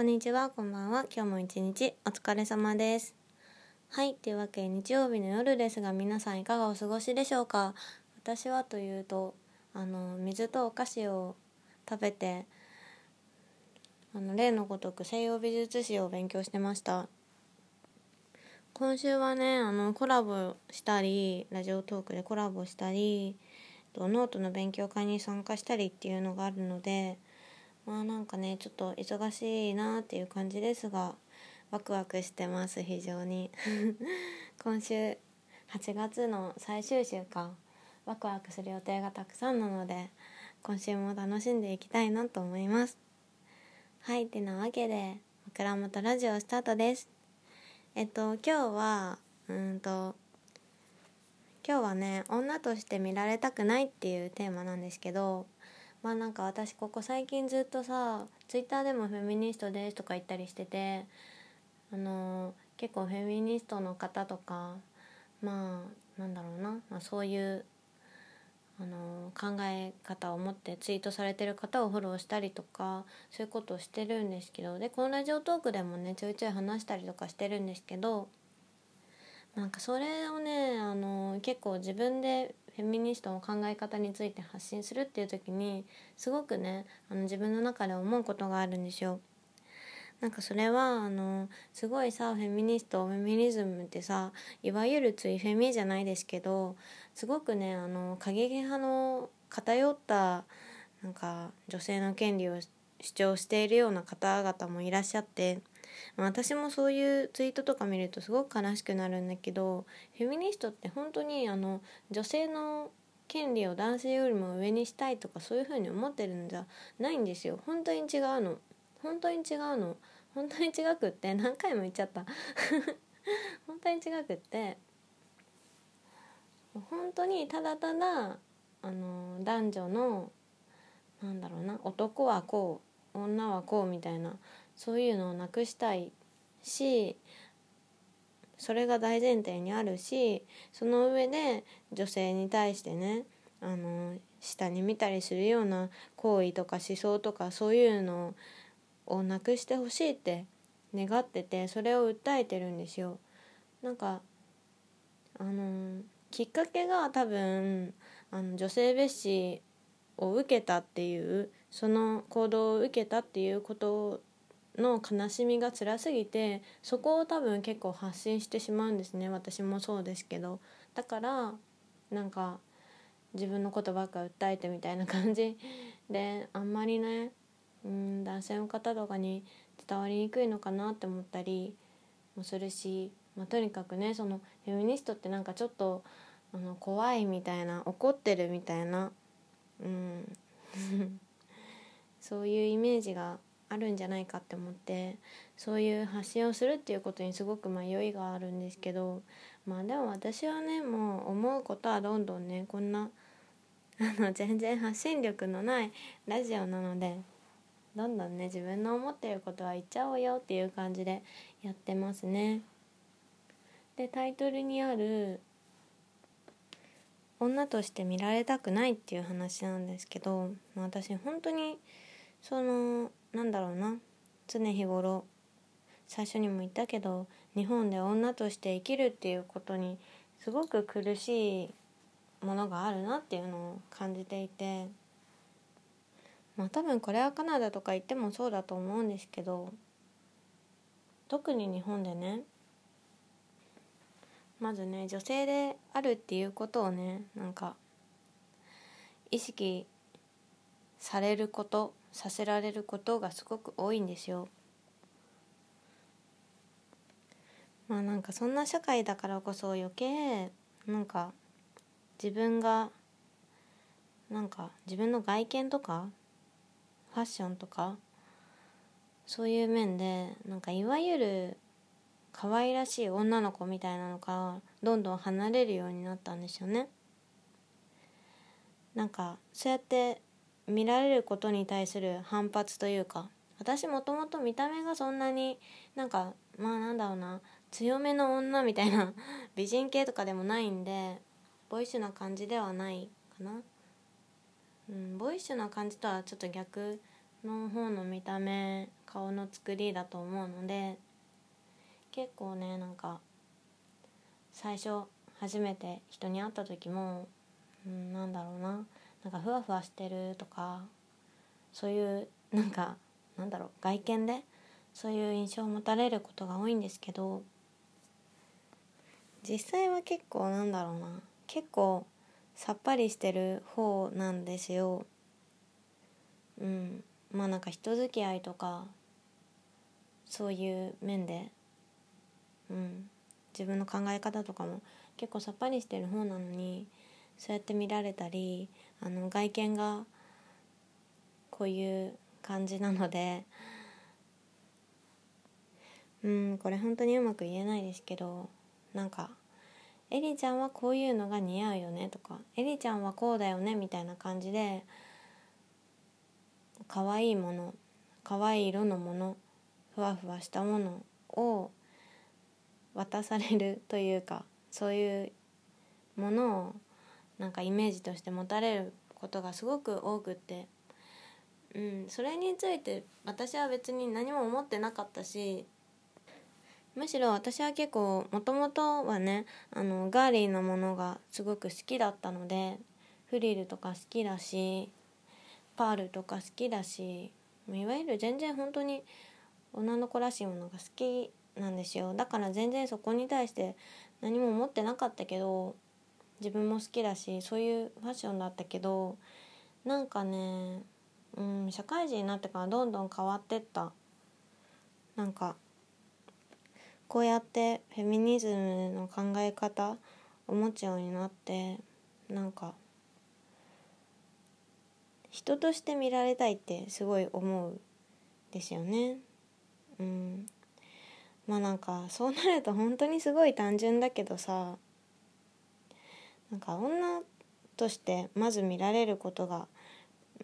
こんにちは、こんばんは。今日も一日お疲れ様です。はい、というわけで日曜日の夜ですが、皆さんいかがお過ごしでしょうか？私はというと、あの、水とお菓子を食べて、あの、例のごとく西洋美術史を勉強してました。今週はね、あの、コラボしたり、ラジオトークでコラボしたり、とノートの勉強会に参加したりっていうのがあるので、まあなんかねちょっと忙しいなっていう感じですがワクワクしてます非常に。今週8月の最終週かワクワクする予定がたくさんなので今週も楽しんでいきたいなと思います。はいてなわけで枕元ラジオスタートです。えっと今日はうんと今日はね女として見られたくないっていうテーマなんですけどまあなんか私ここ最近ずっとさツイッターでもフェミニストですとか言ったりしててあの結構フェミニストの方とかまあなんだろうな、まあ、そういうあの考え方を持ってツイートされてる方をフォローしたりとかそういうことをしてるんですけどでこのラジオトークでもねちょいちょい話したりとかしてるんですけどなんかそれをねあの結構自分でフェミニストの考え方について発信するっていう時にすごくねあの自分の中で思うことがあるんですよ。なんかそれはあのすごいさフェミニストフェミニズムってさいわゆるついフェミじゃないですけどすごくねあの過激派の偏ったなんか女性の権利を主張しているような方々もいらっしゃって私もそういうツイートとか見るとすごく悲しくなるんだけどフェミニストって本当にあの女性の権利を男性よりも上にしたいとかそういうふうに思ってるんじゃないんですよ。本当に違うの。本当に違うの。本当に違くって 何回も言っちゃった。本当に違くって。本当にただただあの男女のなんだろうな男はこう女はこうみたいなそういうのをなくしたいしそれが大前提にあるしその上で女性に対してねあの下に見たりするような行為とか思想とかそういうのをなくしてほしいって願っててそれを訴えてるんですよ。なんかあのきっかけが多分あの女性蔑視を受けたっていうその行動を受けたっていうことの悲しみが辛すぎてそこを多分結構発信してしまうんですね。私もそうですけど。だからなんか自分のことばっか訴えてみたいな感じ。であんまりねうん男性の方とかに伝わりにくいのかなって思ったりもするし、まあ、とにかくねそのフェミニストってなんかちょっとあの怖いみたいな怒ってるみたいなうん。そういうイメージがあるんじゃないかって思ってそういう発信をするっていうことにすごく迷いがあるんですけどまあでも私はねもう思うことはどんどんねこんな あの全然発信力のないラジオなのでどんどんね自分の思ってることは言っちゃおうよっていう感じでやってますね。でタイトルにある「女として見られたくない」っていう話なんですけど、まあ、私本当にそのなんだろうな。常日頃。最初にも言ったけど日本で女として生きるっていうことにすごく苦しいものがあるなっていうのを感じていて。まあ多分これはカナダとか行ってもそうだと思うんですけど特に日本でねまずね女性であるっていうことをねなんか意識されることさせられることがすごく多いんですよ。まあなんかそんな社会だからこそ余計なんか自分がなんか自分の外見とかファッションとかそういう面でなんかいわゆる可愛らしい女の子みたいなのからどんどん離れるようになったんですよね。なんかそうやって見られることに対する反発というか私もともと見た目がそんなになんかまあなんだろうな強めの女みたいな 美人系とかでもないんでボイッシュな感じではないかな、うん、ボイッシュな感じとはちょっと逆の方の見た目顔の作りだと思うので結構ねなんか最初初めて人に会った時も、うん、なんだろうな。なんかふわふわしてるとかそういうなんかなんだろう外見でそういう印象を持たれることが多いんですけど実際は結構なんだろうな結構さっぱりしてる方なんですよ。うん。まあなんか人付き合いとかそういう面でうん。自分の考え方とかも結構さっぱりしてる方なのにそうやって見られたりあの外見がこういう感じなのでうんこれ本当にうまく言えないですけどなんか「エリちゃんはこういうのが似合うよね」とか「エリちゃんはこうだよね」みたいな感じで可愛いもの可愛い色のものふわふわしたものを渡されるというかそういうものをなんかイメージとして持たれることがすごく多くって、うん、それについて私は別に何も思ってなかったしむしろ私は結構もともとはねあのガーリーなものがすごく好きだったのでフリルとか好きだしパールとか好きだしいわゆる全然本当に女の子らしいものが好きなんですよ。だから全然そこに対して何も思ってなかったけど自分も好きだしそういうファッションだったけどなんかね、うん、社会人になってからどんどん変わってったなんかこうやってフェミニズムの考え方を持つようになってなんか人として見られたいってすごい思うですよね。うん、まあなんかそうなると本当にすごい単純だけどさなんか女としてまず見られることが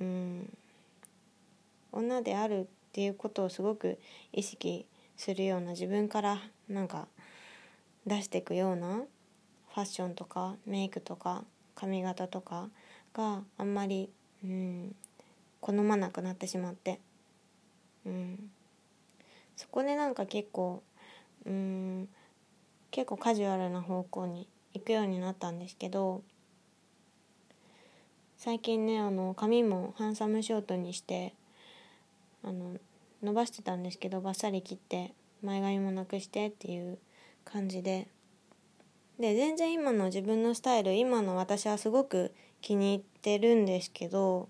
うん女であるっていうことをすごく意識するような自分からなんか出していくようなファッションとかメイクとか髪型とかがあんまりうん好まなくなってしまって、うん、そこでなんか結構うん結構カジュアルな方向に行くようになったんですけど最近ねあの髪もハンサムショートにしてあの伸ばしてたんですけどバッサリ切って前髪もなくしてっていう感じで。で全然今の自分のスタイル今の私はすごく気に入ってるんですけど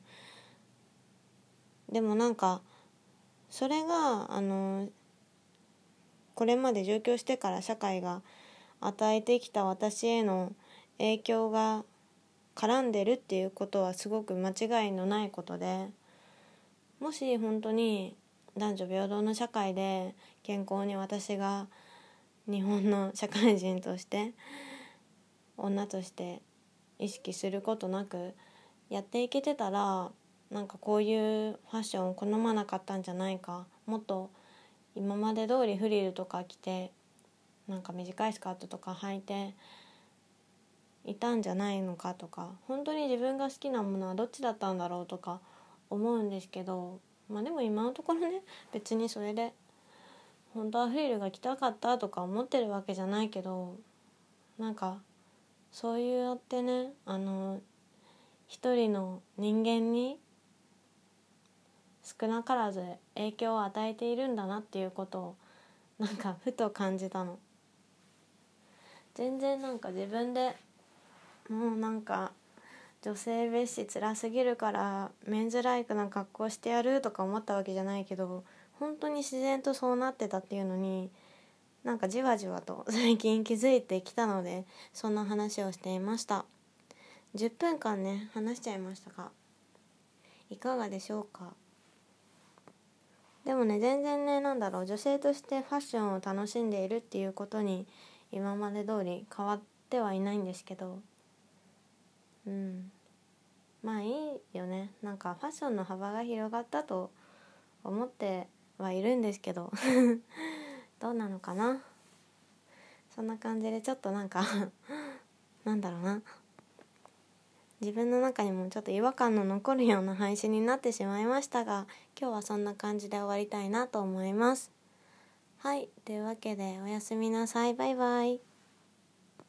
でもなんかそれがあのこれまで上京してから社会が与えてきた私への影響が絡んでるっていうことはすごく間違いのないことでもし本当に男女平等の社会で健康に私が日本の社会人として女として意識することなくやっていけてたらなんかこういうファッションを好まなかったんじゃないかもっと今まで通りフリルとか着てなんか短いスカートとか履いていたんじゃないのかとか本当に自分が好きなものはどっちだったんだろうとか思うんですけどまあでも今のところね別にそれで本当はフリルが着たかったとか思ってるわけじゃないけどなんかそうやってねあの一人の人間に少なからず影響を与えているんだなっていうことをなんかふと感じたの。全然なんか自分でもうなんか女性蔑視辛すぎるからメンズライクな格好してやるとか思ったわけじゃないけど本当に自然とそうなってたっていうのになんかじわじわと 最近気づいてきたのでそんな話をしていました。10分間ね話しちゃいましたがいかがでしょうか。でもね全然ねなんだろう女性としてファッションを楽しんでいるっていうことに今まで通り変わってはいないんですけどうん。まあいいよね。なんかファッションの幅が広がったと思ってはいるんですけど どうなのかな？そんな感じでちょっとなんか なんだろうな。自分の中にもちょっと違和感の残るような配信になってしまいましたが今日はそんな感じで終わりたいなと思います。はい。というわけでおやすみなさい。バイバイ。